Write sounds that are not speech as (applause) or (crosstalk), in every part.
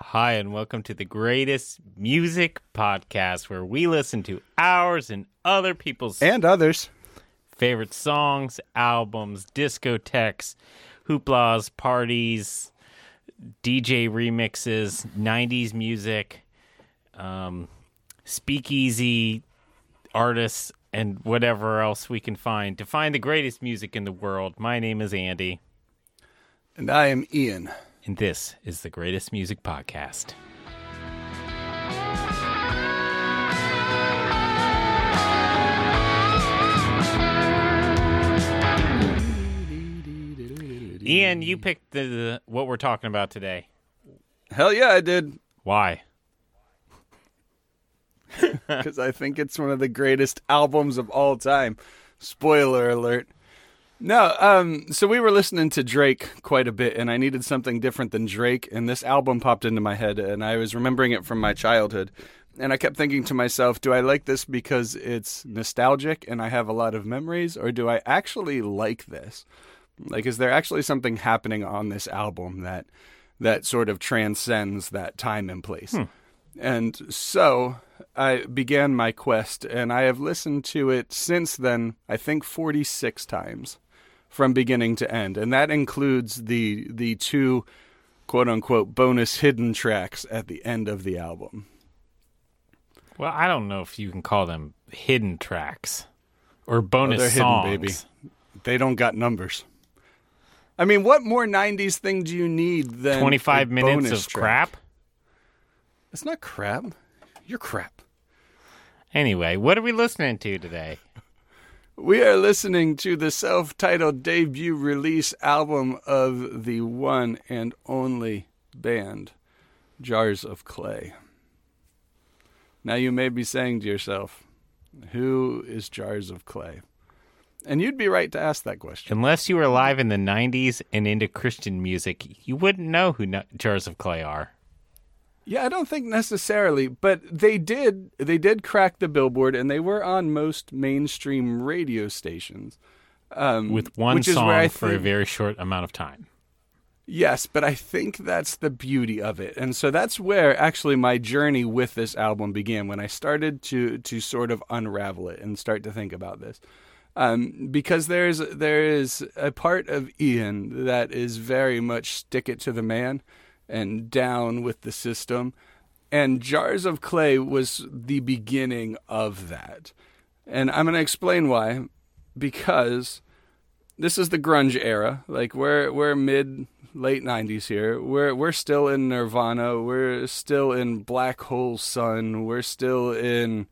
Hi, and welcome to the greatest music podcast where we listen to ours and other people's and others. favorite songs, albums, discotheques, hooplas, parties, DJ remixes, 90s music, um, speakeasy artists, and whatever else we can find to find the greatest music in the world. My name is Andy, And I am Ian. And this is the greatest music podcast. Ian, you picked the, the what we're talking about today. Hell yeah, I did. Why? (laughs) Because I think it's one of the greatest albums of all time. Spoiler alert. No, um, so we were listening to Drake quite a bit, and I needed something different than Drake, and this album popped into my head, and I was remembering it from my childhood. And I kept thinking to myself, do I like this because it's nostalgic and I have a lot of memories, or do I actually like this? Like, is there actually something happening on this album that that sort of transcends that time and place? And so I began my quest, and I have listened to it since then, I think 46 times from beginning to end. And that includes the, the two quote unquote bonus hidden tracks at the end of the album. Well, I don't know if you can call them hidden tracks or Oh, bonus they're songs. hidden, baby. They don't got numbers. I mean, what more 90s thing do you need than 25 a minutes bonus of track? crap. It's not crap. You're crap. Anyway, what are we listening to today? We are listening to the self titled debut release album of the one and only band, Jars of Clay. Now you may be saying to yourself, who is Jars of Clay? And you'd be right to ask that question. Unless you were alive in the 90s and into Christian music, you wouldn't know who Jars of Clay are. Yeah, I don't think necessarily, but they did they did crack the billboard and they were on most mainstream radio stations. Um, With one song for a very short amount of time. Yes, but I think that's the beauty of it. And so that's where actually my journey with this album began when I started to to sort of unravel it and start to think about this. Um, because there's there is a part of Ian that is very much stick it to the man and down with the system. And Jars of Clay was the beginning of that. And I'm going to explain why because this is the grunge era. Like we're we're mid late '90s here. We're we're still in Nirvana. We're still in Black Hole Sun. We're still in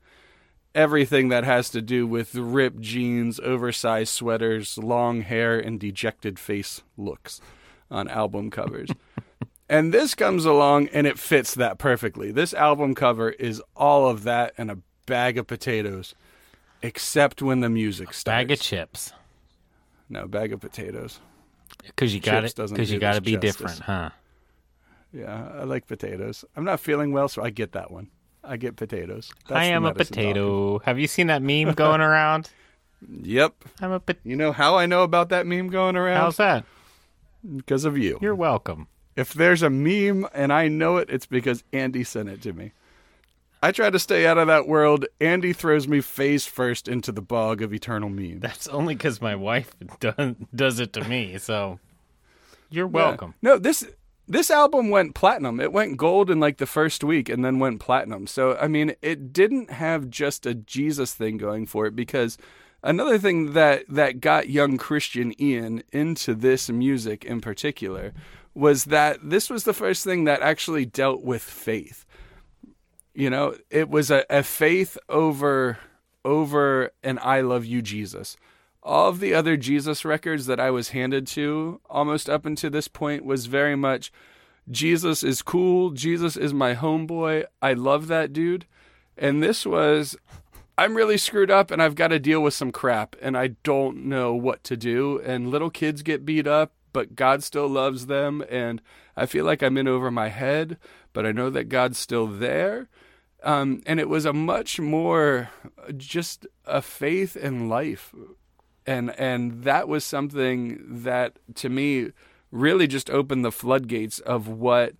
everything that has to do with ripped jeans, oversized sweaters, long hair, and dejected face looks on album covers. (laughs) and this comes along and it fits that perfectly. This album cover is all of that and a bag of potatoes, except when the music starts. Bag of chips. No, bag of potatoes. Because you got it. Because you got to be justice. different, huh? Yeah, I like potatoes. I'm not feeling well, so I get that one. I get potatoes. That's I am a potato. Have you seen that meme going around? (laughs) Yep. I'm a potato. You know how I know about that meme going around? How's that? Because of you. You're welcome. If there's a meme and I know it, it's because Andy sent it to me. I try to stay out of that world. Andy throws me face first into the bog of eternal memes. That's only because my wife does, does it to me. So you're welcome. Yeah. No, this this album went platinum. It went gold in like the first week and then went platinum. So I mean, it didn't have just a Jesus thing going for it because another thing that that got young Christian Ian into this music in particular was that this was the first thing that actually dealt with faith. You know, it was a, a faith over over an I love you Jesus. All of the other Jesus records that I was handed to almost up until this point was very much Jesus is cool, Jesus is my homeboy. I love that dude. And this was I'm really screwed up and I've got to deal with some crap and I don't know what to do and little kids get beat up but God still loves them and I feel like I'm in over my head but I know that God's still there um, and it was a much more just a faith in life and and that was something that to me really just opened the floodgates of what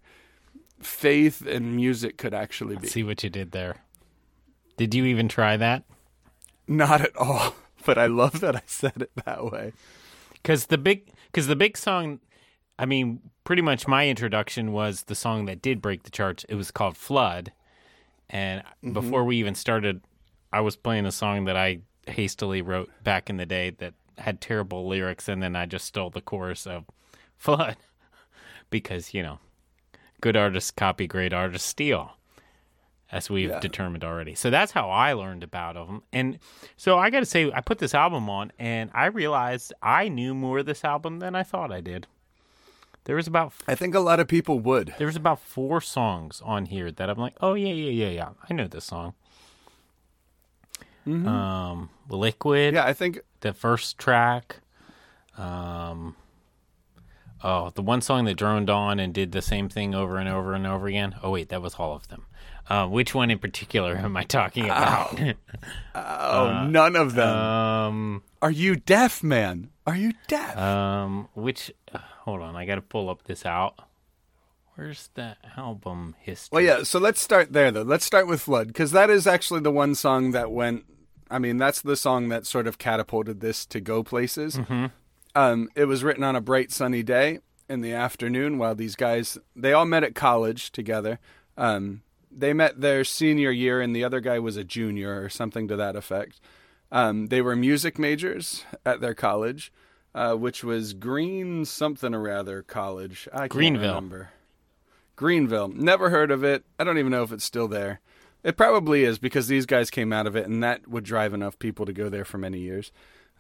faith and music could actually be. See what you did there. Did you even try that? Not at all, (laughs) but I love that I said it that way. Because the big, because the big song, I mean, pretty much my introduction was the song that did break the charts. It was called "Flood," and mm-hmm. before we even started, I was playing a song that I hastily wrote back in the day that had terrible lyrics, and then I just stole the chorus of (laughs) "Flood" because you know, good artists copy, great artists steal as we've Yeah. determined already. So that's how I learned about them. And so I got to say, I put this album on, and I realized I knew more of this album than I thought I did. There was about I think a lot of people would. there was about four songs on here that I'm like, oh yeah, yeah, yeah, yeah, I know this song. Um, Liquid, Yeah, I think the first track. Um, oh, the one song that droned on and did the same thing over and over and over again. Oh wait, that was all of them. Uh, which one in particular am I talking about? oh, (laughs) none of them. um, Are you deaf, man? Are you deaf? um, which? Uh, hold on, I got to pull up this out. Where's the album history? well, yeah. So let's start there, though. Let's start with "Flood" because that is actually the one song that went. I mean, that's the song that sort of catapulted this to go places. Um, it was written on a bright sunny day in the afternoon while these guys they all met at college together. Um, they met their senior year, and the other guy was a junior or something to that effect. Um, they were music majors at their college, uh, which was Green something or rather college. I can't Greenville. remember. Greenville. Never heard of it. I don't even know if it's still there. It probably is because these guys came out of it, and that would drive enough people to go there for many years.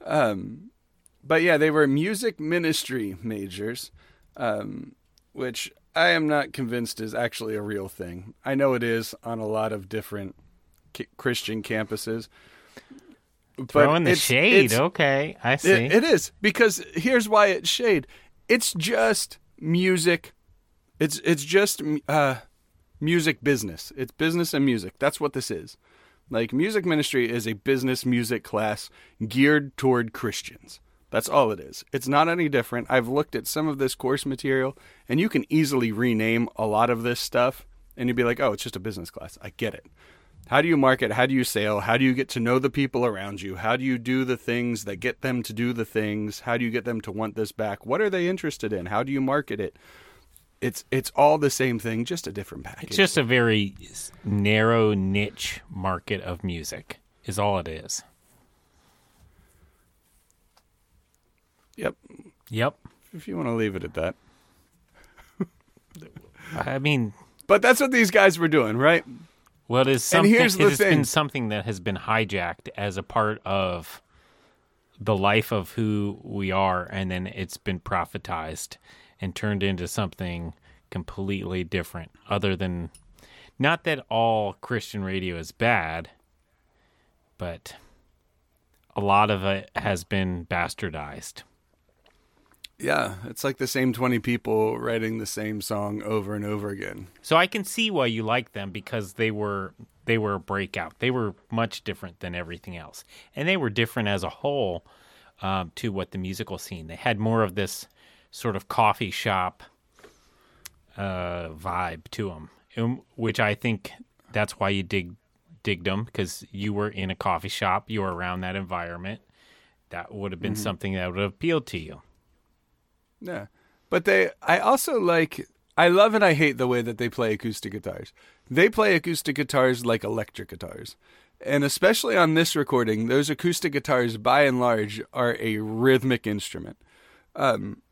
Um, but yeah, they were music ministry majors, um, which I am not convinced is actually a real thing. I know it is on a lot of different Christian campuses. But Throwing the it's- shade. it's- Okay, I see. it, it is because here's why it's shade. It's just music. It's it's just uh, music business. It's business and music. That's what this is. Like music ministry is a business music class geared toward Christians. That's all it is. It's not any different. I've looked at some of this course material, and you can easily rename a lot of this stuff, and you'd be like, "Oh, it's just a business class." I get it. How do you market? How do you sell? How do you get to know the people around you? How do you do the things that get them to do the things? How do you get them to want this back? What are they interested in? How do you market it? It's it's all the same thing, just a different package. It's just a very narrow niche market of music, is all it is. Yep. Yep. If you want to leave it at that. (laughs) I mean, But that's what these guys were doing, right? well, it is something. here's the it has been something that has been hijacked as a part of the life of who we are, and then it's been prophetized and turned into something completely different. Other than, not that all Christian radio is bad, but a lot of it has been bastardized. Yeah, it's like the same 20 people writing the same song over and over again. So I can see why you like them because they were they were a breakout. They were much different than everything else, and they were different as a whole um, to what the musical scene. They had more of this sort of coffee shop uh, vibe to them, um, which I think that's why you dig digged them because you were in a coffee shop, you were around that environment. That would have been something that would have appealed to you. Yeah. But they I also like I love and I hate the way that they play acoustic guitars. They play acoustic guitars like electric guitars. And especially on this recording, those acoustic guitars by and large are a rhythmic instrument. Um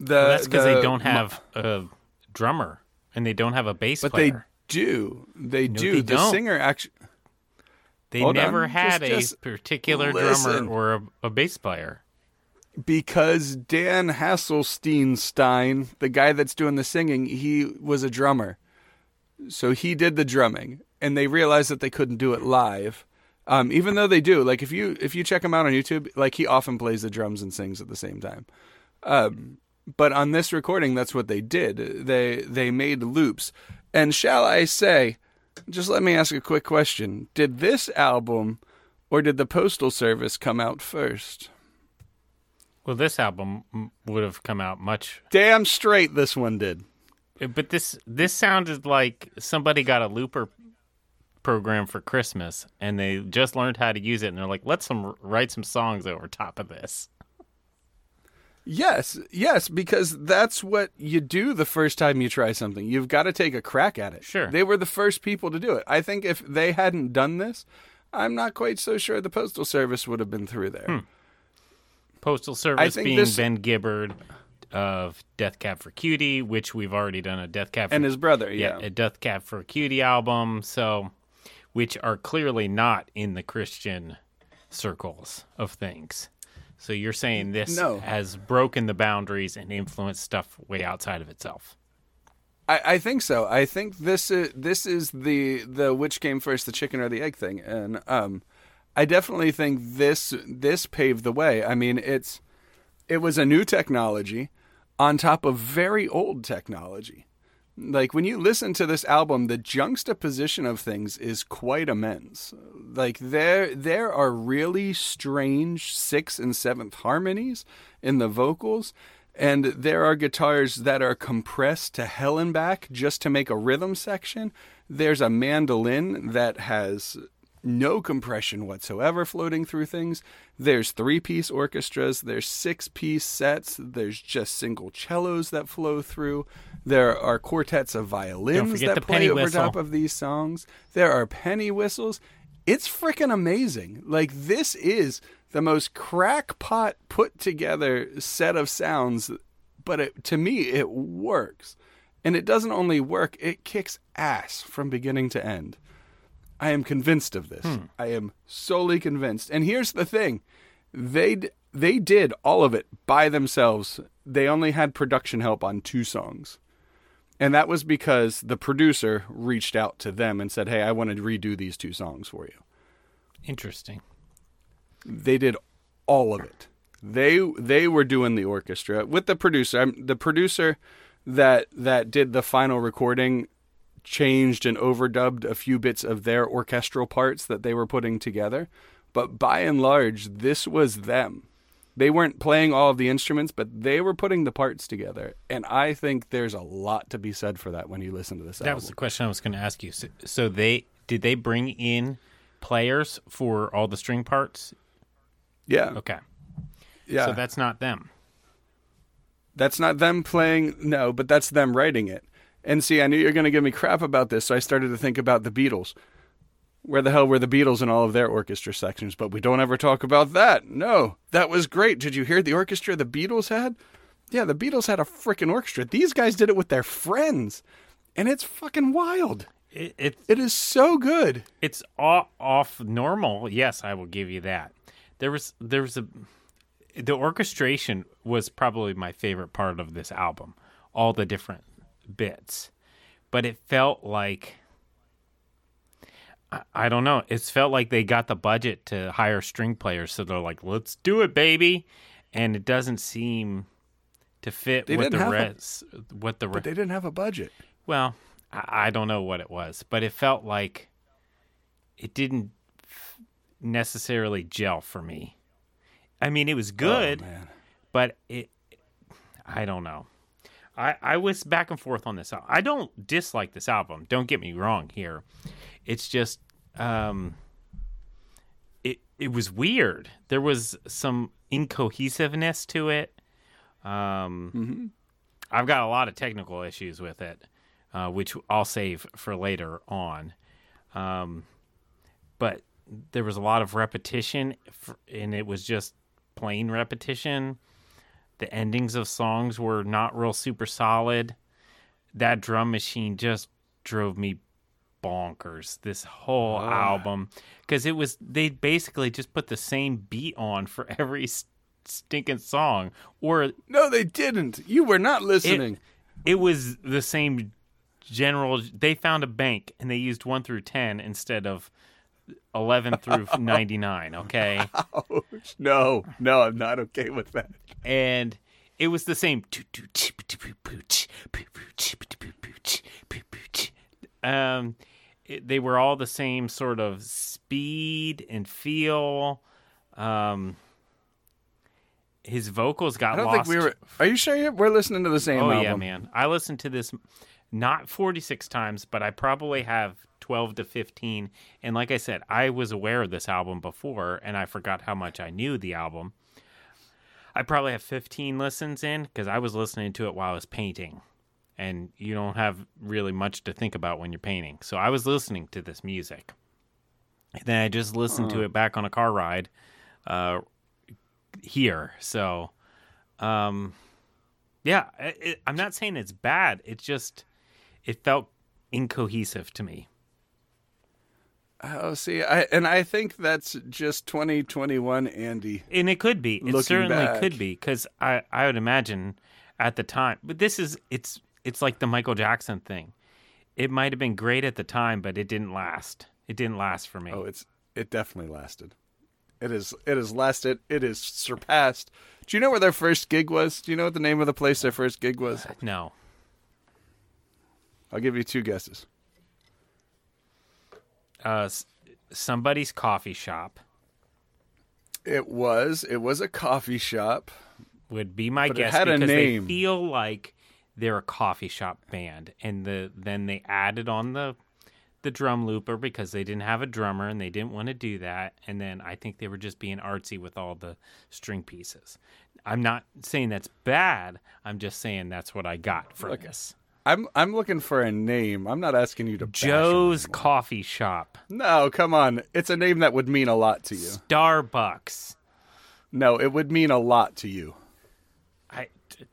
the Well, that's because they don't have a drummer and they don't have a bass but player. But they do. They No, do. they the don't. singer actually They Hold never on. had Just- a just particular listen. drummer or a, a bass player. Because Dan Hasselsteinstein, the guy that's doing the singing, he was a drummer. So he did the drumming, and they realized that they couldn't do it live. Um, even though they do, like if you if you check him out on YouTube, like he often plays the drums and sings at the same time. Um, but on this recording, that's what they did. They they made loops. And shall I say, just let me ask a quick question: Did this album or did the Postal Service come out first? Well, this album would have come out much. Damn straight, this one did. But this this sounded like somebody got a looper program for Christmas and they just learned how to use it and they're like, let's some write some songs over top of this. Yes, yes, because that's what you do the first time you try something. You've got to take a crack at it. Sure. They were the first people to do it. I think if they hadn't done this, I'm not quite so sure the Postal Service would have been through there. Hmm. Postal Service being this- Ben Gibbard of Death Cab for Cutie, which we've already done a Death Cab for And his brother, yeah. a Death Cab for Cutie album, so which are clearly not in the Christian circles of things. So you're saying this No. has broken the boundaries and influenced stuff way outside of itself. I, I think so. I think this is this is the the which came first, the chicken or the egg thing, and um, I definitely think this this paved the way. I mean, it's it was a new technology on top of very old technology. Like when you listen to this album, the juxtaposition of things is quite immense. Like there there are really strange sixth and seventh harmonies in the vocals, and there are guitars that are compressed to hell and back just to make a rhythm section. There's a mandolin that has no compression whatsoever floating through things. There's three piece orchestras, there's six piece sets, there's just single cellos that flow through. There are quartets of violins that play over whistle. top of these songs. There are penny whistles. It's freaking amazing. Like this is the most crackpot put together set of sounds, but it, to me it works. And it doesn't only work, it kicks ass from beginning to end. I am convinced of this. Hmm. I am solely convinced. And here's the thing. They they did all of it by themselves. They only had production help on two songs. And that was because the producer reached out to them and said, "Hey, I want to redo these two songs for you." Interesting. They did all of it. They they were doing the orchestra with the producer. I'm, the producer that that did the final recording changed and overdubbed a few bits of their orchestral parts that they were putting together, but by and large, this was them. They weren't playing all of the instruments, but they were putting the parts together, and I think there's a lot to be said for that when you listen to this That album. was the question I was going to ask you. So, so they did they bring in players for all the string parts? yeah, Okay. yeah. So that's not them. That's not them playing, no, but that's them writing it. And see, I knew you're going to give me crap about this, so I started to think about the Beatles. Where the hell were the Beatles in all of their orchestra sections? But we don't ever talk about that. No, that was great. Did you hear the orchestra the Beatles had? Yeah, the Beatles had a freaking orchestra. These guys did it with their friends, and it's fucking wild. It, it It is so good. it's off, off normal. Yes, I will give you that. There was there was a the orchestration was probably my favorite part of this album. All the different bits, but it felt like I, I don't know. It's felt like they got the budget to hire string players, so they're like, "Let's do it, baby," and it doesn't seem to fit They what didn't the have a- rest. What the But re- they didn't have a budget. well, I, I don't know what it was, but it felt like it didn't necessarily gel for me. I mean, it was oh, good, Oh, but it, I don't know. I, I was back and forth on this. I don't dislike this album. Don't get me wrong here. It's just, um, it it was weird. There was some incohesiveness to it. Um, I've got a lot of technical issues with it, uh, which I'll save for later on. Um, but there was a lot of repetition, f- and it was just plain repetition. The endings of songs were not real super solid. That drum machine just drove me bonkers this whole ah. album because it was they basically just put the same beat on for (laughs) every stinking song or No, they didn't. You were not listening. it was the same general they found a bank and they used 1 through 10 instead of 11 through 99 okay Ouch. No, no, I'm not okay with that. and it was the same um it, they were all the same sort of speed and feel um his vocals got I don't lost. think we were. Are you sure we're listening to the same Oh album? yeah, man. I listened to this not 46 times, but I probably have 12 to 15. And like I said, I was aware of this album before and I forgot how much I knew the album. I probably have 15 listens in because I was listening to it while I was painting. And you don't have really much to think about when you're painting. So I was listening to this music. And then I just listened to it back on a car ride uh, here. So, um, yeah, it, it, I'm not saying it's bad. It's just it felt incohesive to me. Oh, see, I and I think that's just 2021 Andy. And it could be. It certainly back. could be because I I would imagine at the time. But this is it's it's like the Michael Jackson thing. It might have been great at the time, but it didn't last. It didn't last for me. Oh, it's it definitely lasted. It is it has lasted. It is surpassed. Do you know where their first gig was? Do you know what the name of the place their first gig was? no. I'll give you two guesses. Uh, somebody's coffee shop It was it was a coffee shop. would be my But it guess because they feel like they're a coffee shop band, and the then they added on the the drum looper because they didn't have a drummer and they didn't want to do that, and then I think they were just being artsy with all the string pieces. I'm not saying that's bad. I'm just saying that's what I got from this. I'm I'm looking for a name. I'm not asking you to Joe's. Coffee Shop, No, come on. It's a name that would mean a lot to you. Starbucks. No, it would mean a lot to you. I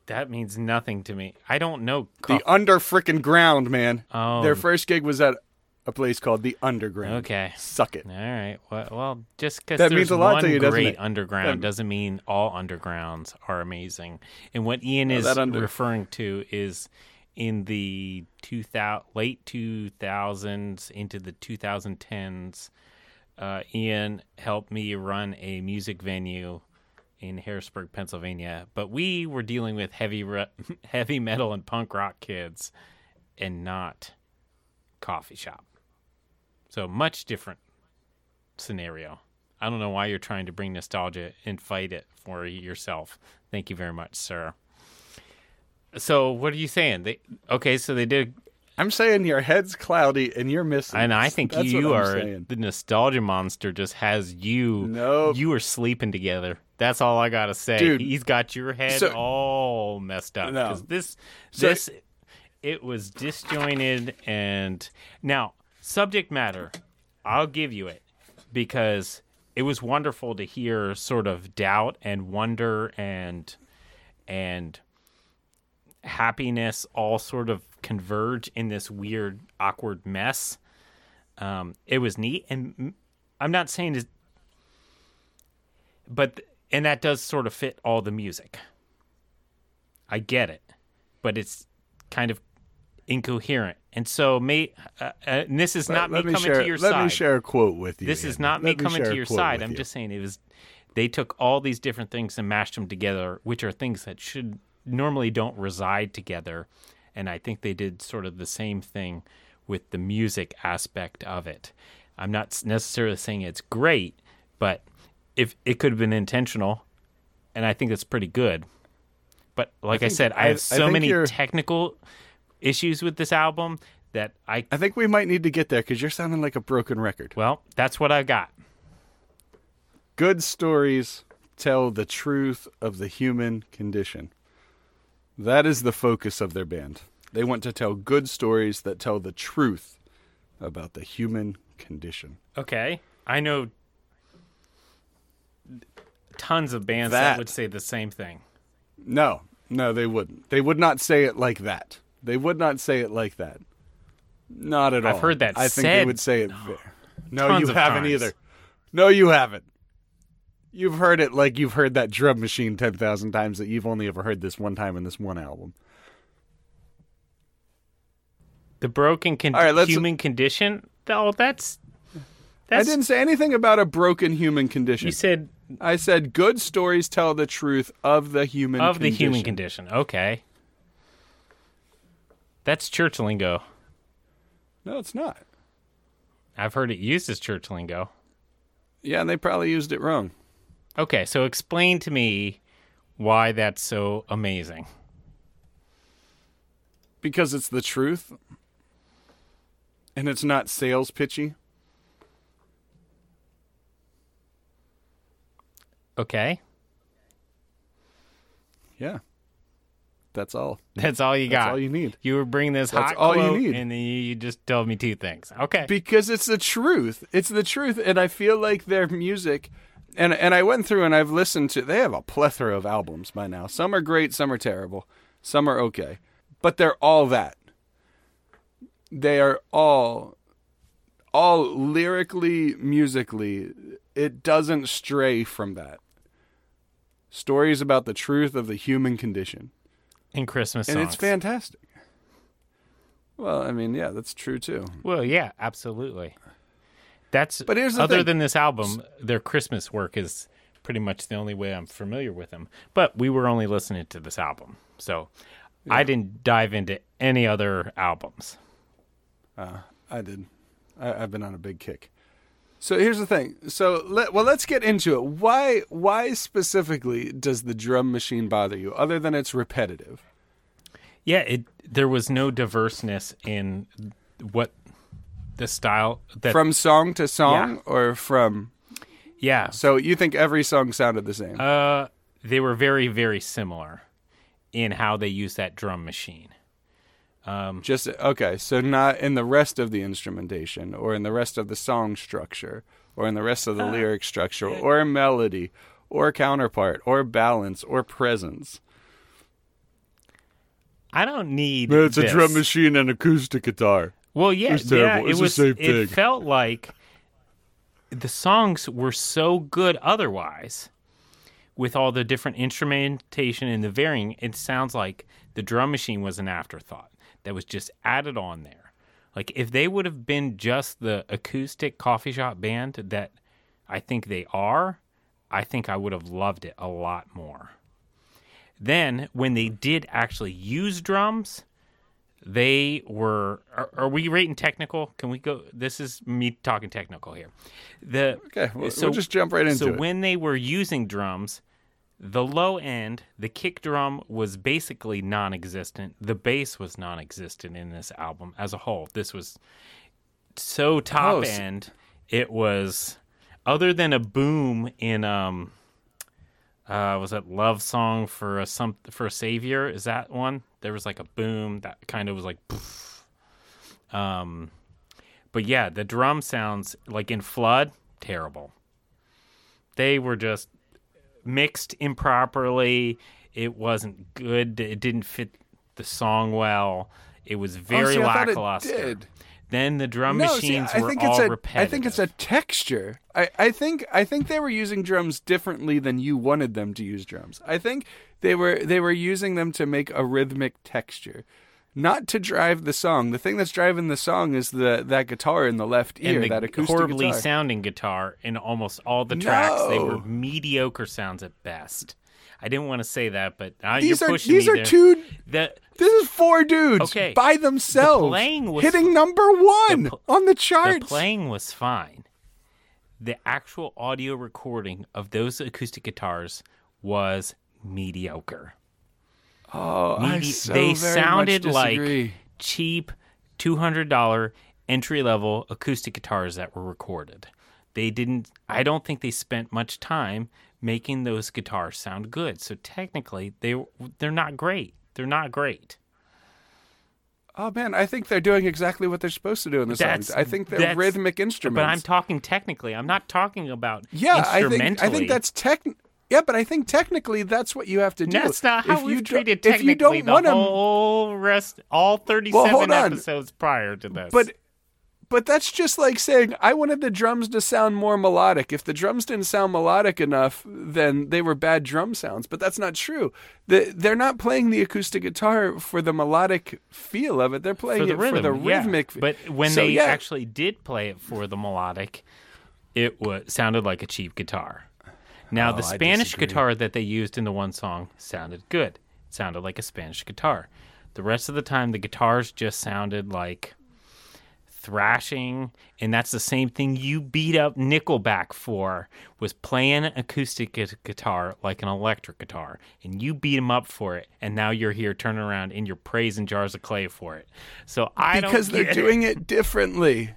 that means nothing to me. I don't know. The under frickin' ground, man. Oh. Their first gig was at a place called the Underground. okay. Suck it. All right. Well, well just because That means a lot to you, doesn't great it? underground That- doesn't mean all undergrounds are amazing. And what Ian is under- referring to is in the 2000, late 2000s into the 2010s. Uh, Ian helped me run a music venue in Harrisburg, Pennsylvania, but we were dealing with heavy re- (laughs) heavy metal and punk rock kids, and not coffee shop. So much different scenario. I don't know why you're trying to bring nostalgia and fight it for yourself. Thank you very much, sir. So what are you saying? They okay? So they did, I'm saying your head's cloudy and you're missing. and I think That's you are saying. the nostalgia monster. Just has you. Nope. you are sleeping together. That's all I gotta say. Dude. He's got your head So- all messed up No. this, So- this, it was disjointed. And now, subject matter, I'll give you it because it was wonderful to hear sort of doubt and wonder and and happiness all sort of converge in this weird awkward mess um, it was neat and i'm not saying it but and that does sort of fit all the music i get it but it's kind of incoherent and so may uh, uh, and this is not let me me coming share, to your let side Let me share a quote with you. this is not me Let coming to your side. I'm you. just saying it was. They took all these different things and mashed them together, which are things that should normally don't reside together, and I think they did sort of the same thing with the music aspect of it. I'm not necessarily saying it's great, but if it could have been intentional, and I think it's pretty good. But like I, think- said, I, I- I have so think many you're- technical issues with this album that I I think we might need to get there because you're sounding like a broken record. well, that's what I got. Good stories tell the truth of the human condition. That is the focus of their band. They want to tell good stories that tell the truth about the human condition. Okay. I know tons of bands that, That- would say the same thing. No, no, they wouldn't. They would not say it like that. They would not say it like that. Not at all. I've heard that I think they would say it. No, Tons you haven't times. either. No, you haven't. You've heard it like you've heard that drum machine 10,000 times that you've only ever heard this one time in this one album. The broken con- All right, let's- human condition? Oh, that's I didn't say anything about a broken human condition. you said I said good stories tell the truth of the human of the condition. human condition. Okay. That's church lingo. No, it's not. I've heard it used as church lingo. Yeah, and they probably used it wrong. Okay, so explain to me why that's so amazing. Because it's the truth. And it's not sales pitchy. Okay. Yeah. That's all. That's all you That's got. all you need. You were bringing this That's hot all you need. and then you just told me two things. Okay. because it's the truth. It's the truth, and I feel like their music. And and I went through and I've listened to. They have a plethora of albums by now. Some are great, some are terrible, some are okay, but they're all that. They are all, all lyrically, musically. It doesn't stray from that. Stories about the truth of the human condition, In Christmas and it's fantastic. Well, I mean, yeah, that's true too. Well, yeah, absolutely. That's But here's the other thing. than this album, their Christmas work is pretty much the only way I'm familiar with them. But we were only listening to this album, so I didn't dive into any other albums. Uh, I did. I, I've been on a big kick. So here's the thing. So let, well, let's get into it. Why why specifically does the drum machine bother you, other than it's repetitive? Yeah, it there was no diverseness in what the style that From song to song, Yeah. or from? yeah. So you think every song sounded the same? Uh, they were very very similar in how they used that drum machine. Um just okay. So not in the rest of the instrumentation, or in the rest of the song structure, or in the rest of the lyric structure, or melody, or counterpart, or balance, or presence. I don't need. It's a drum machine and acoustic guitar. Well, yeah, It's yeah, terrible. it It's the was. It thing. felt like the songs were so good otherwise, with all the different instrumentation and the varying. It sounds like the drum machine was an afterthought that was just added on there. Like if they would have been just the acoustic coffee shop band that I think they are, I think I would have loved it a lot more. Then when they did actually use drums, they were are, are we rating technical can we go this is me talking technical here the Okay, we'll, we'll just jump right into so it. when they were using drums the low end the kick drum was basically non-existent the bass was non-existent in this album as a whole this was so top oh, end. it was other than a boom in um uh was it love song for a some for a savior? Is that one? There was like a boom that kind of was like poof. um but yeah the drum sounds like in flood terrible. They were just mixed improperly. It wasn't good. It didn't fit the song well. It was very Oh, see, I thought it lackluster. did. Then the drum no, see, machines I were think all it's a. repetitive I think it's a texture. I, I think I think they were using drums differently than you wanted them to use drums. I think they were they were using them to make a rhythmic texture, not to drive the song. The thing that's driving the song is the that guitar in the left ear, the that acoustic horribly guitar. sounding guitar in almost all the tracks. They were mediocre sounds at best. I didn't want to say that, but uh, now these you're are these are there. two. The, This is four dudes Okay, by themselves playing was- hitting number one pl- on the the playing was fine. The actual audio recording of those acoustic guitars was mediocre. oh, I so they sounded like cheap two hundred dollar entry level acoustic guitars that were recorded. They didn't. I don't think they spent much time making those guitars sound good. So technically, they they're not great. They're not great. Oh man, I think they're doing exactly what they're supposed to do in the songs. I think they're rhythmic instruments. But I'm talking technically. I'm not talking about yeah, I think. I think that's tech. Yeah, but I think technically that's what you have to do. That's not how If we've you do- treated If you technically don't the want 'em- whole rest, all 37 Well, episodes prior to this. but but that's just like saying I wanted the drums to sound more melodic. If the drums didn't sound melodic enough, then they were bad drum sounds. But that's not true. The, they're not playing the acoustic guitar for the melodic feel of it. They're playing for the it rhythm, for the yeah. rhythmic. But when So, they yeah. actually did play it for the melodic, it was sounded like a cheap guitar. Now the Oh, I Spanish guitar that they used in the one song sounded good. It sounded like a Spanish guitar. The rest of the time, the guitars just sounded like thrashing, and that's the same thing you beat up Nickelback for was playing acoustic guitar like an electric guitar, and you beat him up for it, and now you're here turning around and you're praising Jars of Clay for it. So I because don't they're get doing it differently.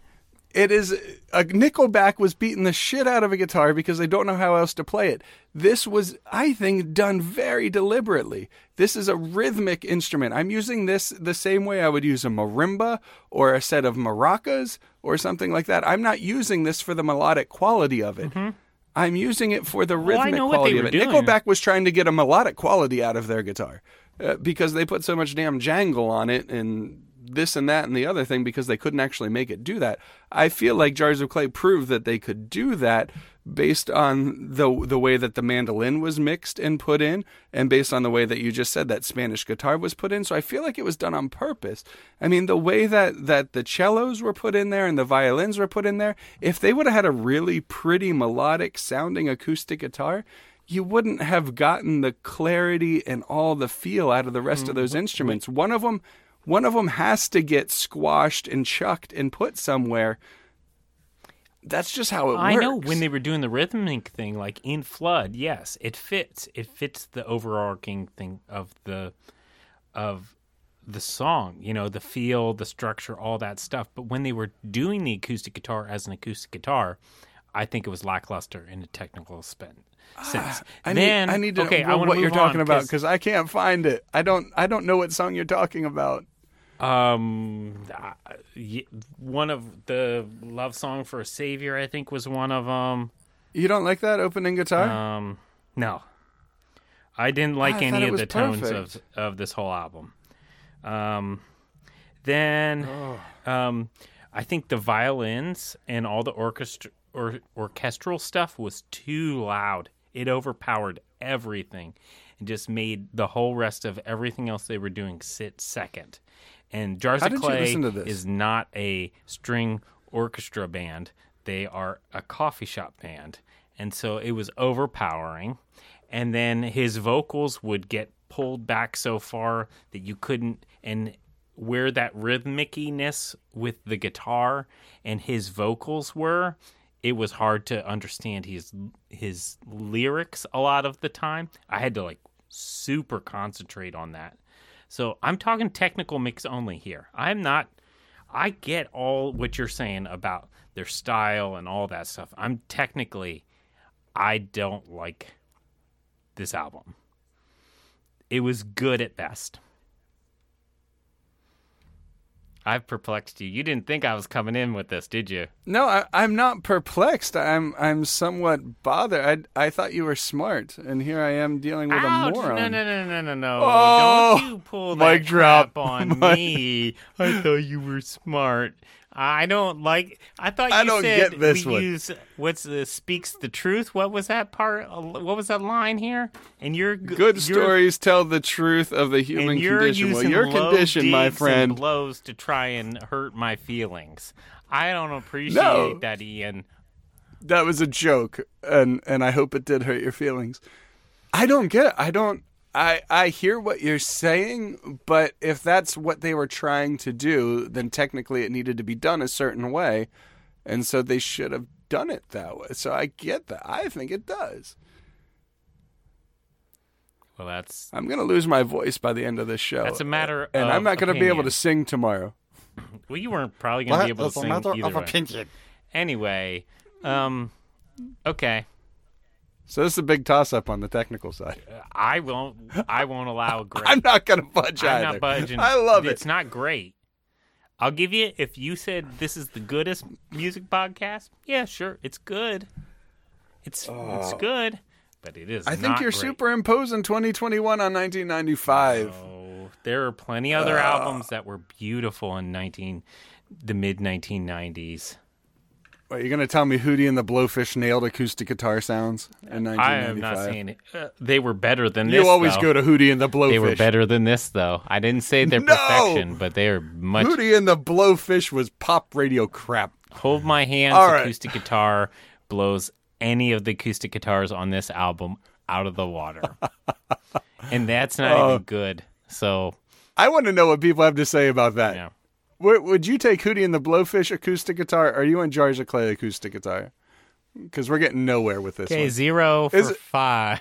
It is a Nickelback was beating the shit out of a guitar because they don't know how else to play it. This was, I think, done very deliberately. This is a rhythmic instrument. I'm using this the same way I would use a marimba or a set of maracas or something like that. I'm not using this for the melodic quality of it. I'm using it for the Mm-hmm. I rhythmic know what they quality of it. doing. Nickelback was trying to get a melodic quality out of their guitar uh, because they put so much damn jangle on it and this and that and the other thing because they couldn't actually make it do that. I feel like Jars of Clay proved that they could do that based on the the way that the mandolin was mixed and put in and based on the way that you just said that Spanish guitar was put in. So I feel like it was done on purpose. I mean, the way that that the cellos were put in there and the violins were put in there, if they would have had a really pretty melodic sounding acoustic guitar, you wouldn't have gotten the clarity and all the feel out of the rest of those mm-hmm. instruments. One of them one of them has to get squashed and chucked and put somewhere. That's just how it I works. know when they were doing the rhythmic thing, like in Flood, yes, it fits. It fits the overarching thing of the of the song, you know, the feel, the structure, all that stuff. But when they were doing the acoustic guitar as an acoustic guitar, I think it was lackluster in a technical spin, sense. Ah, I then need, I need to okay, know I what you're talking about 'cause, because I can't find it. I don't. I don't know what song you're talking about. Um, one of the love song for a savior, I think, was one of them. You don't like that opening guitar? Um, no, I didn't like I any of the tones of of this whole album. Um, then, Oh. um, I think the violins and all the orchestra or orchestral stuff was too loud. It overpowered everything and just made the whole rest of everything else they were doing sit second. And Jars How of Clay listen to this? is not a string orchestra band. They are a coffee shop band. And so it was overpowering. And then his vocals would get pulled back so far that you couldn't and where that rhythmicness with the guitar and his vocals were, it was hard to understand his his lyrics a lot of the time. I had to like super concentrate on that. So I'm talking technical mix only here. I'm not. I get all what you're saying about their style and all that stuff. I'm technically, I don't like this album. It was good at best. I've perplexed you. You didn't think I was coming in with this, did you? no, I, I'm not perplexed. I'm I'm somewhat bothered. I I thought you were smart, and here I am dealing with Ouch! a moron. No, no, no, no, no, no! Oh, Don't you pull mic that drop. on (laughs) Mic- me? (laughs) I thought you were smart. I don't like. I thought you I don't said get this we one. use what's the speaks the truth. What was that part? What was that line here? And you're Good stories tell the truth of the human condition. Well, your condition, my friend. blows to try and hurt my feelings. I don't appreciate No. that, Ian. that was a joke, and and I hope it did hurt your feelings. I don't get it. I don't. I I hear what you're saying, but if that's what they were trying to do, then technically it needed to be done a certain way, and so they should have done it that way. So I get that. I think it does. Well, that's I'm gonna lose my voice by the end of this show. That's a matter and of I'm not gonna be able to sing tomorrow. (laughs) well. You weren't probably going to be able to It's a sing matter either of way. opinion. Anyway, um, okay. So this is a big toss up on the technical side. I won't. I won't allow (laughs) great. I'm not gonna budge I'm either. not budging. I love it. It's not great. I'll give you if you said this is the goodest music podcast. Yeah, sure, it's good. It's it's oh. good, but it is. Oh. I think you're great. superimposing 2021 on 1995. Oh, there are plenty other ah. albums that were beautiful in 19 the mid 1990s. Wait, you're gonna tell me Hootie and the Blowfish nailed acoustic guitar sounds in 1995? I am not saying it. Uh, they were better than You this. You always though. go to Hootie and the Blowfish. They were better than this, though. I didn't say they're No! perfection, but they are much. Hootie and the Blowfish was pop radio crap. Hold my hands. Right. Acoustic guitar blows any of the acoustic guitars on this album out of the water, (laughs) and that's not Oh. even good. So I want to know what people have to say about that. yeah, would, would you take Hootie and the Blowfish acoustic guitar? Or are you on Jars of Clay acoustic guitar? Because we're getting nowhere with this Okay, one. zero (laughs) for Is it- five.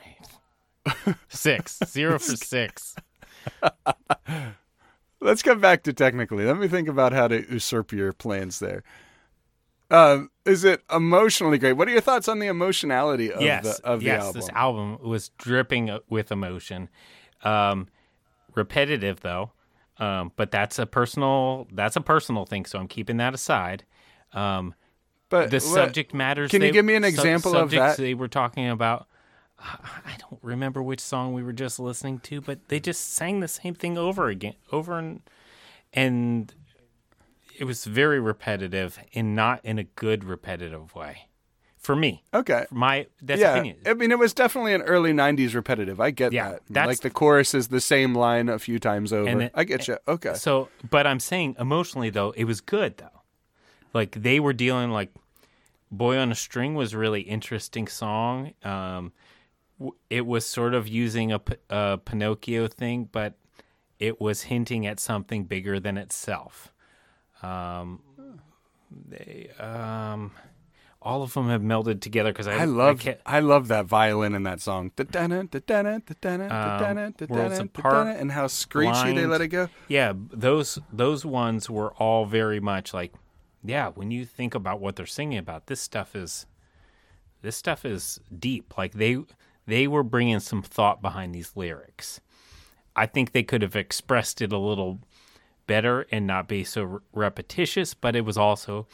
six. Zero for six. Let's come back to technically. Let me think about how to usurp your plans there. Um, is it emotionally great? What are your thoughts on the emotionality of yes, the of the yes, album? this album was dripping with emotion. Um, repetitive though, um, but that's a personal that's a personal thing. So I'm keeping that aside. Um, but the what- subject matters. can you give me an sub- example of that? They were talking about. I don't remember which song we were just listening to, but they just sang the same thing over again, over and and it was very repetitive and not in a good repetitive way for me. Okay. For My that's yeah, opinion. I mean, it was definitely an early '90s repetitive. I get Yeah, that. that's- like the chorus is the same line a few times over. I get you. Okay. So, but I'm saying emotionally though, it was good though. Like they were dealing like "Boy on a String" was a really interesting song. Um, it was sort of using a Pinocchio thing, but it was hinting at something bigger than itself. Um, they, um, all of them have melded together because I, I love can't- I, love that violin in that song. Um, Worlds Apart, And how screechy they Blind. let it go. Yeah, those those ones were all very much like, yeah. When you think about what they're singing about, this stuff is, this stuff is deep. Like they they were bringing some thought behind these lyrics. I think they could have expressed it a little better and not be so re- repetitious, but it was also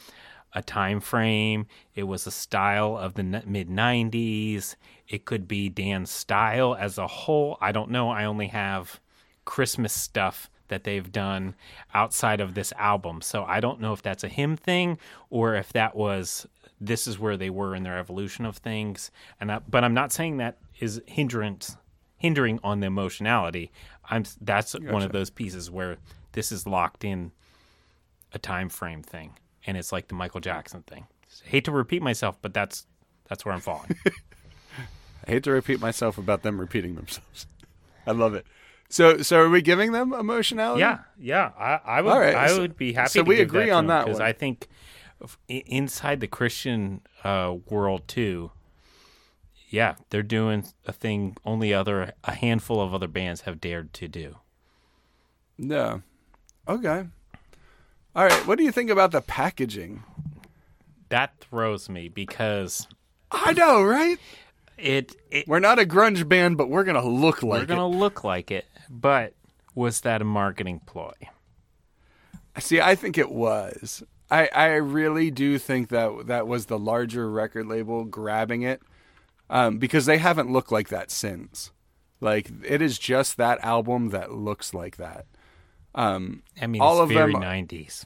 a time frame. It was a style of the mid 90s. It could be Dan's style as a whole. I don't know. I only have Christmas stuff that they've done outside of this album. So I don't know if that's a him thing or if that was this is where they were in their evolution of things. And I, but I'm not saying that is hindrance hindering on the emotionality. I'm that's one of those pieces where this is locked in a time frame thing and it's like the Michael Jackson thing. hate to repeat myself, but that's that's where I'm falling. (laughs) I hate to repeat myself about them repeating themselves. (laughs) I love it. So, so are we giving them emotionality? Yeah, yeah. I, I would. Right, I so- would be happy. so to we agree on that because one. I think inside the Christian uh, world too. Yeah, they're doing a thing only other a handful of other bands have dared to do. No. Okay. All right. What do you think about the packaging? That throws me because I know, right? it. it We're not a grunge band, but we're gonna look like it. we're gonna look like it, but was that a marketing ploy? it. See, I think it was. I I really do think that that was the larger record label grabbing it, um, because they haven't looked like that since. Like it is just that album that looks like that. Um, I mean, All it's of very them- '90s.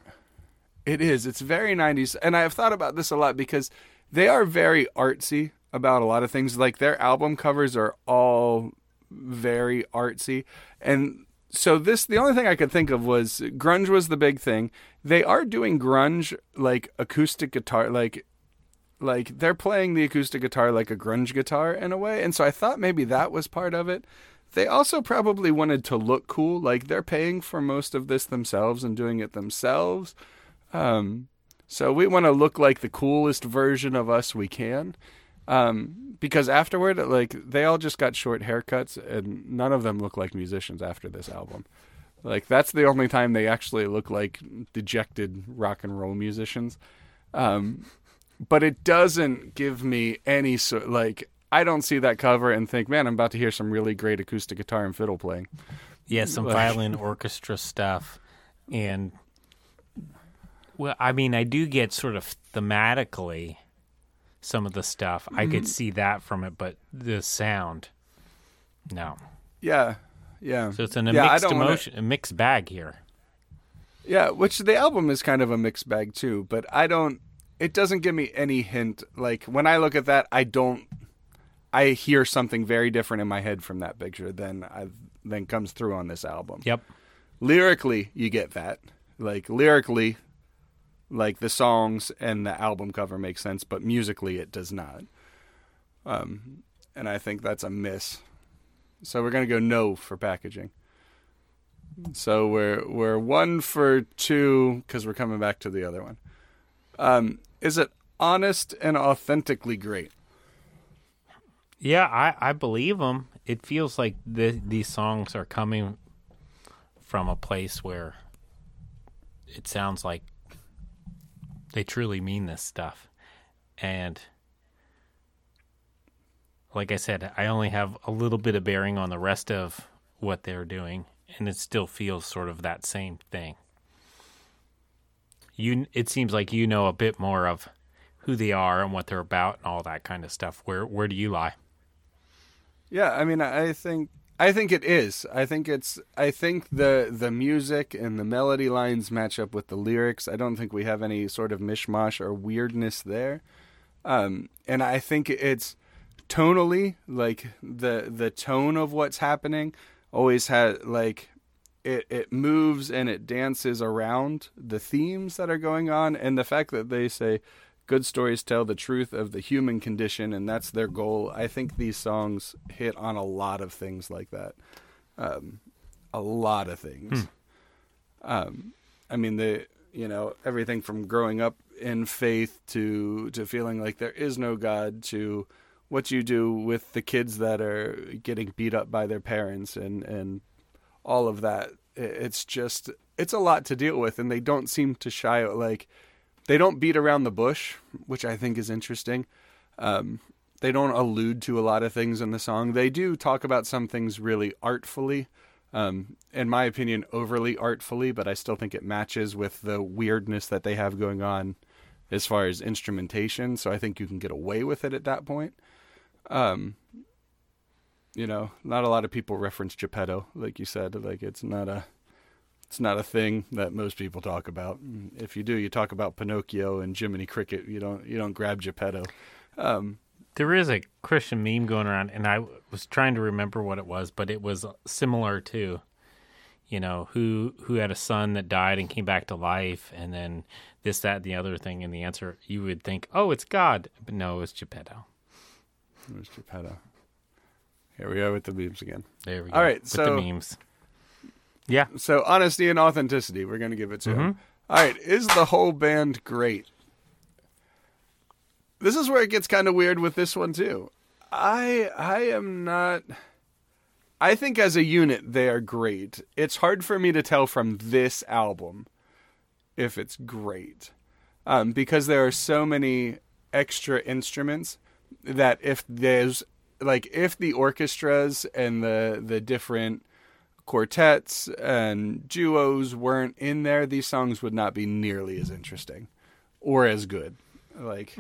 It is. It's very 90s. And I've thought about this a lot because they are very artsy about a lot of things. Like their album covers are all very artsy. And so this the only thing I could think of was grunge was the big thing. They are doing grunge like acoustic guitar like like they're playing the acoustic guitar like a grunge guitar in a way. And so I thought maybe that was part of it. They also probably wanted to look cool. Like they're paying for most of this themselves and doing it themselves. Um, so we want to look like the coolest version of us we can. Um, because afterward, like they all just got short haircuts, and none of them look like musicians after this album. Like that's the only time they actually look like dejected rock and roll musicians. Um, but it doesn't give me any sort like I don't see that cover and think, man, I'm about to hear some really great acoustic guitar and fiddle playing. Yeah, some violin (laughs) orchestra stuff, and well, I mean, I do get sort of thematically some of the stuff. I Mm-hmm. could see that from it, but the sound, no. Yeah, yeah. So it's in a Yeah, mixed don't wanna- emotion, a mixed bag here. Yeah, which the album is kind of a mixed bag too, but I don't it doesn't give me any hint like when I look at that I don't I hear something very different in my head from that picture than I than comes through on this album. Yep. Lyrically, you get that. Like lyrically like the songs and the album cover make sense, but musically it does not. Um and I think that's a miss. So we're going to go no for packaging. So we're we're one for two because we're coming back to the other one. Um, is it honest and authentically great? Yeah, I, I believe them. It feels like the, these songs are coming from a place where it sounds like they truly mean this stuff. And like I said, I only have a little bit of bearing on the rest of what they're doing, and it still feels sort of that same thing. You, it seems like you know a bit more of who they are and what they're about and all that kind of stuff. Where where do you lie? Yeah, I mean, I think I think it is. I think it's. I think the the music and the melody lines match up with the lyrics. I don't think we have any sort of mishmash or weirdness there. Um, and I think it's tonally like the the tone of what's happening always had like it it moves and it dances around the themes that are going on and the fact that they say good stories tell the truth of the human condition and that's their goal. I think these songs hit on a lot of things like that. Um, a lot of things. Hmm. um, i mean the you know everything from growing up in faith to to feeling like there is no god to what you do with the kids that are getting beat up by their parents and and all of that. It's just it's a lot to deal with and they don't seem to shy out. Like they don't beat around the bush which i think is interesting um, they don't allude to a lot of things in the song they do talk about some things really artfully um, in my opinion overly artfully but i still think it matches with the weirdness that they have going on as far as instrumentation so i think you can get away with it at that point um, you know, not a lot of people reference Geppetto, like you said. Like it's not a, it's not a thing that most people talk about. If you do, you talk about Pinocchio and Jiminy Cricket. You don't, you don't grab Geppetto. Um, There is a Christian meme going around, and I was trying to remember what it was, but it was similar to, you know, who who had a son that died and came back to life, and then this, that, and the other thing. And the answer, you would think, oh, it's God, but no, it's Geppetto. It was Geppetto? Here we are with the memes again. There we go. All right, with so- the memes. Yeah, So honesty and authenticity, we're going to give it to him. All right, is the whole band great? This is where it gets kind of weird with this one too. I I am not. I think as a unit they are great. It's hard for me to tell from this album if it's great, um, because there are so many extra instruments that if there's like if the orchestras and the the different quartets and duos weren't in there, these songs would not be nearly as interesting or as good. Like,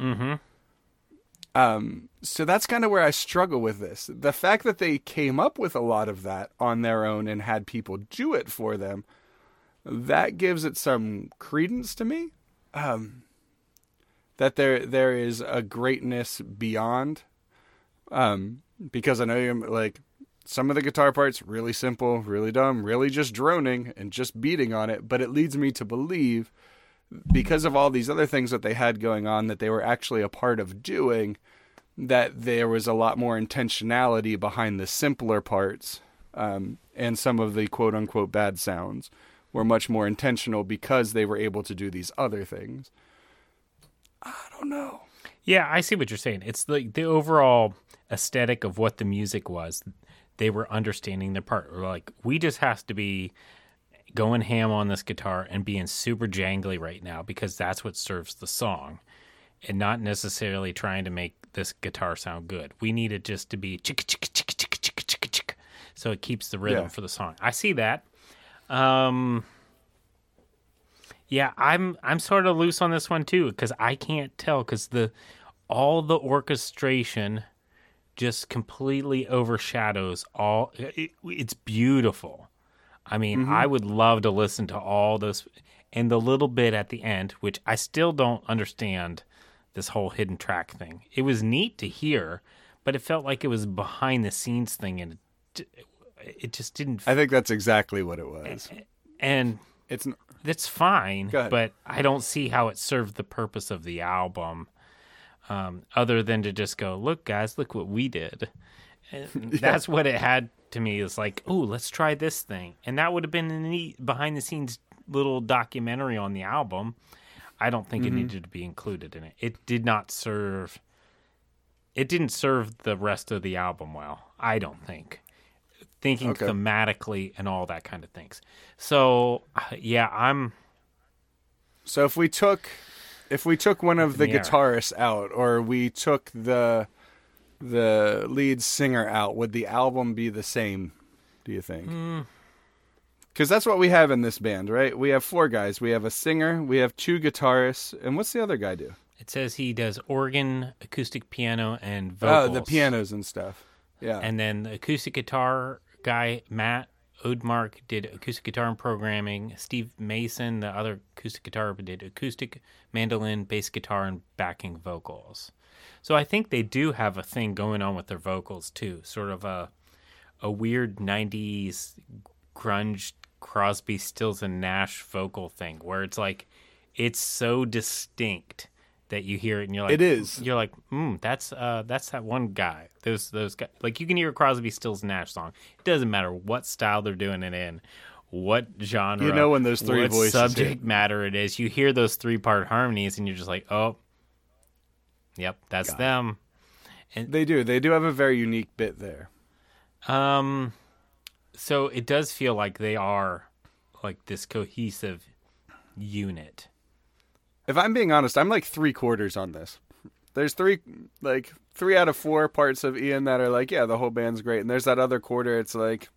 um, so that's kind of where I struggle with this. The fact that they came up with a lot of that on their own and had people do it for them, that gives it some credence to me. Um, that there there is a greatness beyond. Um, because I know you're like some of the guitar parts really simple, really dumb, really just droning and just beating on it, but it leads me to believe because of all these other things that they had going on that they were actually a part of doing that there was a lot more intentionality behind the simpler parts um, and some of the quote unquote bad sounds were much more intentional because they were able to do these other things. I don't know. Yeah, I see what you're saying. It's like the overall aesthetic of what the music was. They were understanding their part. Or like, we just have to be going ham on this guitar and being super jangly right now because that's what serves the song and not necessarily trying to make this guitar sound good. We need it just to be chicka chicka chicka chicka chicka chicka chicka so it keeps the rhythm Yeah. for the song. I see that. Um yeah, I'm I'm sort of loose on this one too because I can't tell because the all the orchestration just completely overshadows all. It, it's beautiful. I mean, mm-hmm. I would love to listen to all those and the little bit at the end, which I still don't understand this whole hidden track thing. It was neat to hear, but it felt like it was behind the scenes thing, and it, it just didn't. I think that's exactly what it was. and It's that's fine, but I don't see how it served the purpose of the album, um, other than to just go, "Look, guys, look what we did." And (laughs) That's what it had to me is like, oh, let's try this thing, and that would have been a neat behind the scenes little documentary on the album. I don't think Mm-hmm. it needed to be included in it. It did not serve. It didn't serve the rest of the album well. I don't think. Thinking Okay. thematically and all that kind of things. So uh, yeah, I'm. So if we took if we took one of the the guitarists out or we took the the lead singer out, would the album be the same, do you think? Hmm. Cuz that's what we have in this band, right? We have four guys. We have a singer, we have two guitarists, and what's the other guy do? It says he does organ, acoustic piano, and vocals. Oh, the pianos and stuff. Yeah. And then the acoustic guitar guy, Matt Odmark, did acoustic guitar and programming. Steve Mason, the other acoustic guitar, did acoustic, mandolin, bass guitar, and backing vocals. So I think they do have a thing going on with their vocals too, sort of a a weird '90s grunge Crosby, Stills, and Nash vocal thing, where it's like it's so distinct that you hear it and you're like, It is. You're like, mm, that's uh, that's that one guy. Those those guys. Like you can hear a Crosby, Stills, Nash song. It doesn't matter what style they're doing it in, what genre. You know when those three what voices subject hit. matter it is. You hear those three part harmonies and you're just like, oh, yep, that's them. And they do. They do have a very unique bit there. Um, so it does feel like they are like this cohesive unit. If I'm being honest, I'm like three quarters on this. There's three, like three out of four parts of Ian that are like, yeah, the whole band's great, and there's that other quarter. It's like,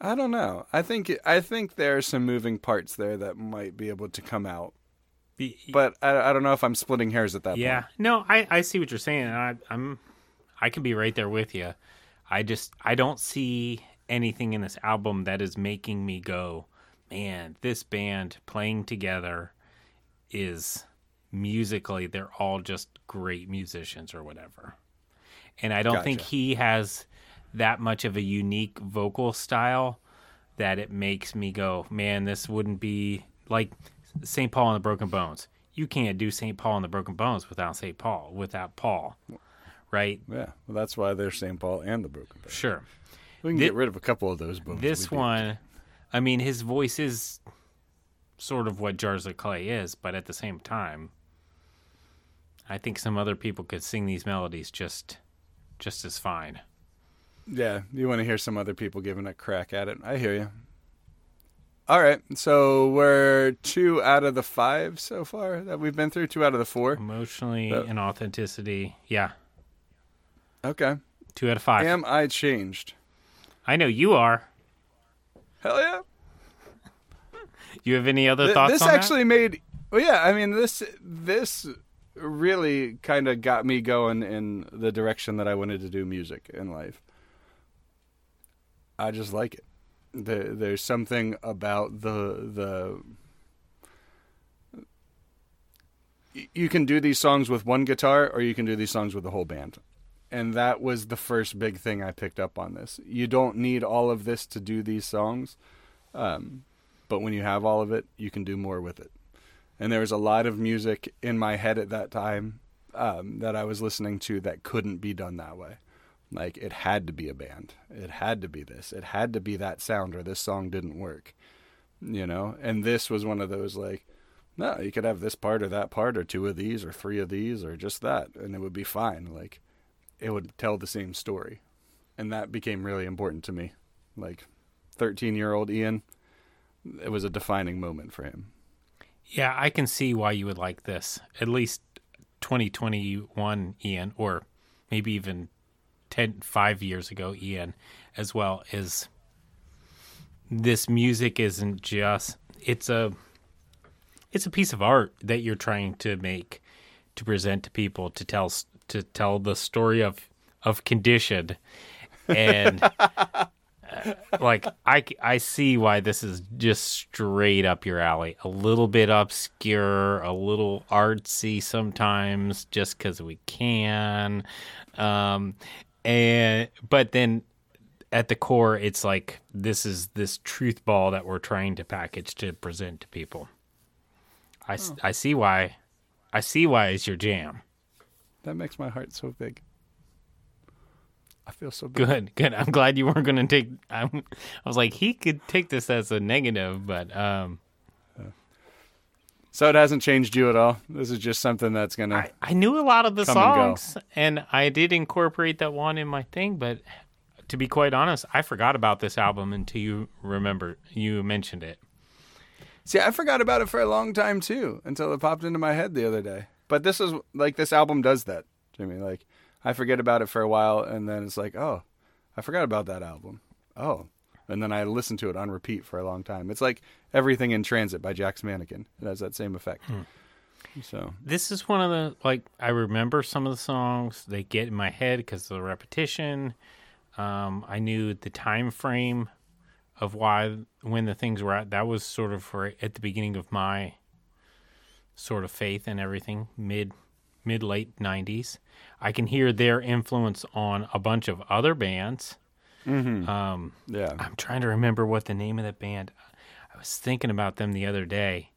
I don't know. I think I think there are some moving parts there that might be able to come out, but I, I don't know if I'm splitting hairs at that yeah, point. no, I I see what you're saying. I, I'm I can be right there with you. I just I don't see anything in this album that is making me go, man, this band playing together is musically they're all just great musicians or whatever. And I don't think he has that much of a unique vocal style that it makes me go, man, this wouldn't be like St. Paul and the Broken Bones. You can't do St. Paul and the Broken Bones without St. Paul, without Paul, right? Yeah, well, that's why they're St. Paul and the Broken Bones. Sure. We can get rid of a couple of those bones. This one, I mean, his voice is sort of what Jars of Clay is, but at the same time, I think some other people could sing these melodies just, just as fine. Yeah, you want to hear some other people giving a crack at it. I hear you. All right, so we're two out of the five so far that we've been through. Two out of the four. Emotionally But- and authenticity, yeah, Okay. two out of five. Am I changed? I know you are. Hell yeah. You have any other Th- thoughts this actually made. Well, yeah. I mean, this this really kind of got me going in the direction that I wanted to do music in life. I just like it. There, there's something about the the. You can do these songs with one guitar, or you can do these songs with the whole band, and that was the first big thing I picked up on this. You don't need all of this to do these songs. Um, but when you have all of it, you can do more with it. And there was a lot of music in my head at that time um, that I was listening to that couldn't be done that way. Like it had to be a band. It had to be this. It had to be that sound, or this song didn't work. You know. And this was one of those like, no, you could have this part or that part, or two of these, or three of these, or just that, and it would be fine. Like, it would tell the same story, and that became really important to me. Like, thirteen-year-old Ian, it was a defining moment for him. Yeah, I can see why you would like this. At least 2021 Ian, or maybe even 10, five years ago Ian, as well, is this music isn't just it's a it's a piece of art that you're trying to make to present to people to tell to tell the story of of condition and (laughs) like I, I see why this is just straight up your alley. A little bit obscure, a little artsy sometimes, just because we can. Um, and but then at the core, it's like this is this truth ball that we're trying to package to present to people. I I see why. I see why it's your jam. That makes my heart so big. I feel so good. Good, good. I'm glad you weren't going to take. I'm, I was like, he could take this as a negative, but um, So it hasn't changed you at all. This is just something that's gonna. I, I knew a lot of the Come and songs, and, I did incorporate that one in my thing. But to be quite honest, I forgot about this album until you remember you mentioned it. See, I forgot about it for a long time too, until it popped into my head the other day. But this is like this album does that, Jimmy. Like I forget about it for a while, and then it's like, oh, I forgot about that album. Oh, and then I listen to it on repeat for a long time. It's like everything in transit by Jack's Mannequin. It has that same effect. So This is one of the like I remember some of the songs. They get in my head because of the repetition. Um, I knew the time frame of why when the things were at. That was sort of for at the beginning of my sort of faith and everything mid mid late 90s i can hear their influence on a bunch of other bands. Um, yeah, i'm trying to remember what the name of that band i was thinking about them the other day.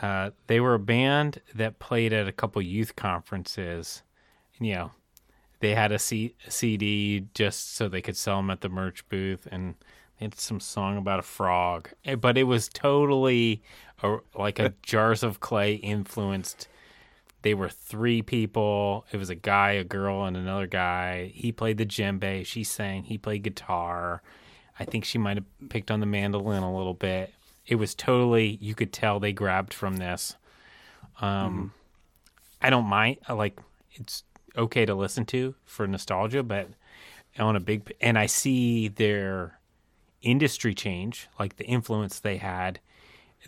Uh, they were a band that played at a couple youth conferences. And you know they had a C- cd just so they could sell them at the merch booth. And they had some song about a frog. Eh, but it was totally a, like a (laughs) jars of clay influenced they were three people. It was a guy a girl and another guy. He played the djembe. She sang. He played guitar. I think she might have picked on the mandolin a little bit. It was totally you could tell they grabbed from this. Um mm-hmm. i don't mind uh, like it's okay to listen to for nostalgia but on a big and i see their industry change like the influence they had.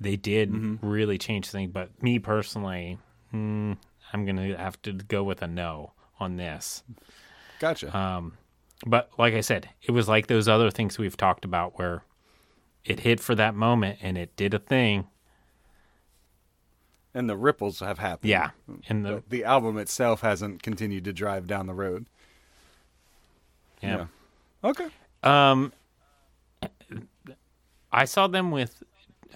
They did mm-hmm. really change things but me personally mm, i'm gonna have to go with a no on this gotcha. um, but like i said it was like those other things we've talked about where it hit for that moment and it did a thing and the ripples have happened. yeah and the But the album itself hasn't continued to drive down the road. yeah. Okay. Um, I saw them with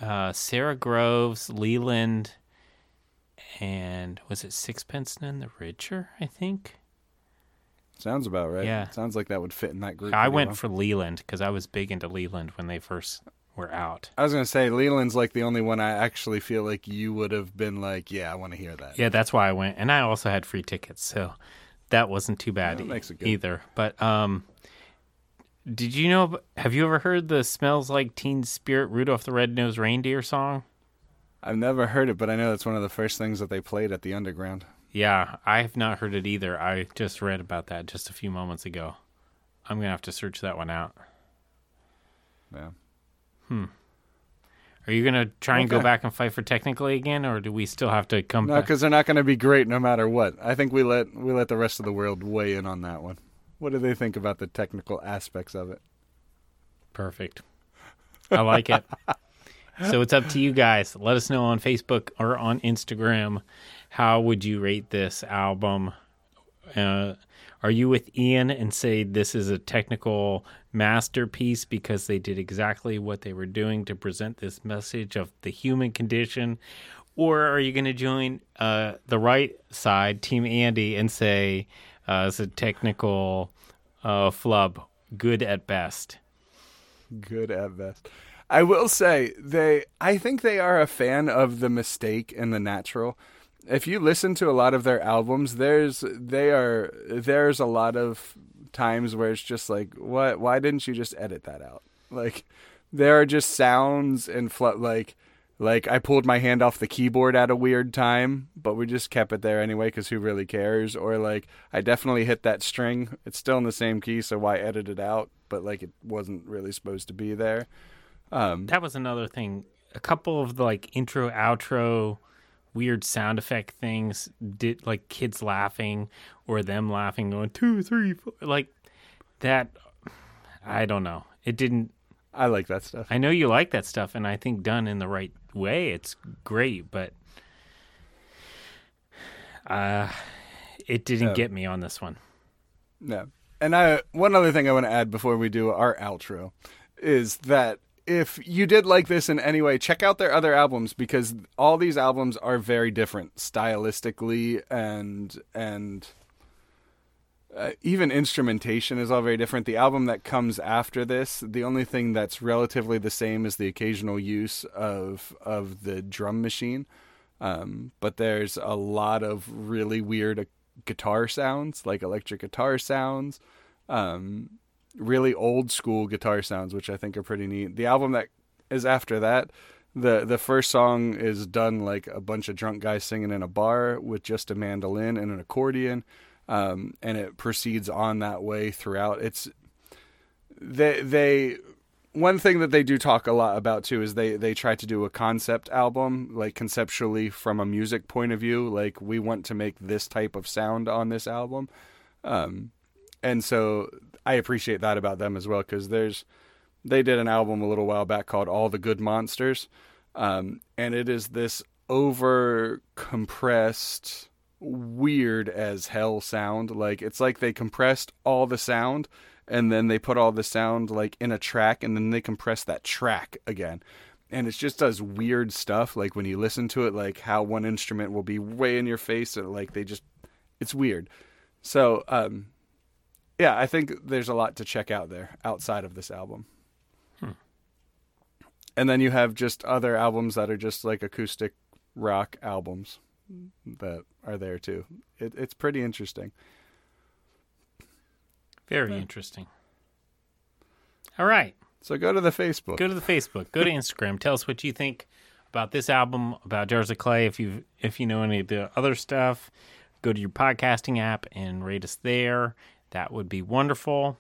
uh, Sara Groves, Leeland, and was it Sixpence None the Richer? I think Sounds about right. Yeah. Sounds like that would fit in that group. I went well. for Leeland because I was big into Leeland when they first were out. I was gonna say Leeland's like the only one I actually feel like you would have been like, yeah, I want to hear that. Yeah, that's why I went, and I also had free tickets, so that wasn't too bad That makes it good. either. But um, did you know? Have you ever heard the "Smells Like Teen Spirit" Rudolph the Red-Nosed Reindeer song? I've never heard it, but I know that's one of the first things that they played at the Underground. Yeah, I have not heard it either. I just read about that just a few moments ago. I'm gonna have to search that one out. Yeah. Hmm. Are you gonna try and go back and fight for technically again, or do we still have to come No, back? because they're not going to be great no matter what. I think we let we let the rest of the world weigh in on that one. What do they think about the technical aspects of it? Perfect. I like it. (laughs) so it's up to you guys. Let us know on Facebook or on Instagram. How would you rate this album? Uh, are you with Ian and say this is a technical masterpiece because they did exactly what they were doing to present this message of the human condition? Or are you going to join uh, the right side, Team Andy, and say uh, it's a technical uh, flub, good at best? Good at best. I will say they I think they are a fan of the mistake and the natural. If you listen to a lot of their albums, there's they are there's a lot of times where it's just like what why didn't you just edit that out? Like there are just sounds and fl- like like I pulled my hand off the keyboard at a weird time, but we just kept it there anyway cuz who really cares? Or like I definitely hit that string. It's still in the same key, so why edit it out? But like it wasn't really supposed to be there. Um, that was another thing. A couple of the like intro, outro, weird sound effect things did like kids laughing or them laughing, going two, three, four, like that. I don't know. It didn't. I like that stuff. I know you like that stuff, and I think done in the right way, it's great. But uh, it didn't Yeah. get me on this one. No. And I one other thing I want to add before we do our outro is that if you did like this in any way, check out their other albums because all these albums are very different stylistically and and uh, even instrumentation is all very different. The album that comes after this, the only thing that's relatively the same is the occasional use of of the drum machine. Um, but there's a lot of really weird guitar sounds, like electric guitar sounds, um, really old school guitar sounds, which I think are pretty neat. The album that is after that, the the first song is done like a bunch of drunk guys singing in a bar with just a mandolin and an accordion um, and it proceeds on that way throughout. It's they they one thing that they do talk a lot about too is they they try to do a concept album like conceptually from a music point of view like we want to make this type of sound on this album um, and so i appreciate that about them as well because there's they did an album a little while back called all the good monsters um, and it is this over compressed weird as hell sound. Like it's like they compressed all the sound and then they put all the sound like in a track and then they compress that track again. And it just does weird stuff like when you listen to it like how one instrument will be way in your face or like they just it's weird. So, um yeah, I think there's a lot to check out there outside of this album. Hmm. And then you have just other albums that are just like acoustic rock albums that are there too. It, it's pretty interesting. Very yeah. interesting. All right. So go to the Facebook. Go to the Facebook. Go to (laughs) Instagram. Tell us what you think about this album, about Jars of Clay. If you if you know any of the other stuff, go to your podcasting app and rate us there. That would be wonderful.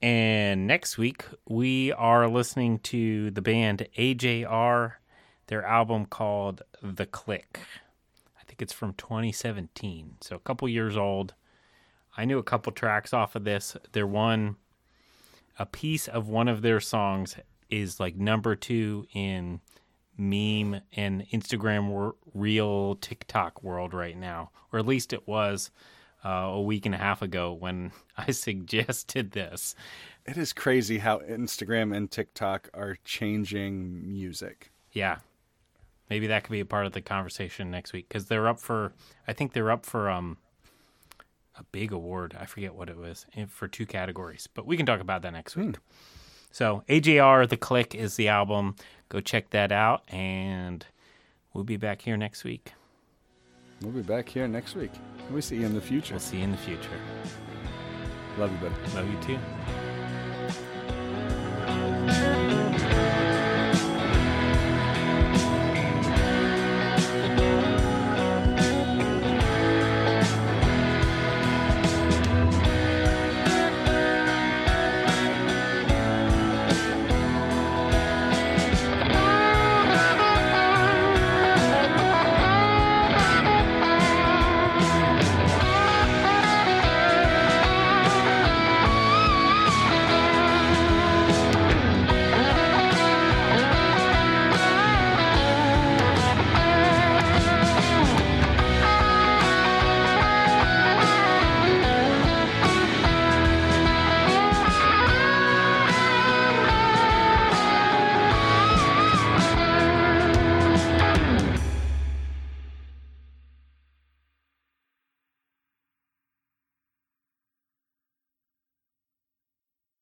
And next week we are listening to the band AJR, their album called The Click I think it's from 2017, so a couple years old. I knew a couple tracks off of this. Their one, a piece of one of their songs is like number two in meme and Instagram real TikTok world right now, or at least it was uh, a week and a half ago when (laughs) I suggested this. It is crazy how Instagram and TikTok are changing music. Yeah, Maybe that could be a part of the conversation next week because they're up for. I think they're up for um a big award. I forget what it was eh, for two categories, but we can talk about that next week. Hmm. So AJR, the Click is the album. Go check that out, and we'll be back here next week. We'll be back here next week. We'll see you in the future. We'll see you in the future. Love you, buddy. Love you too.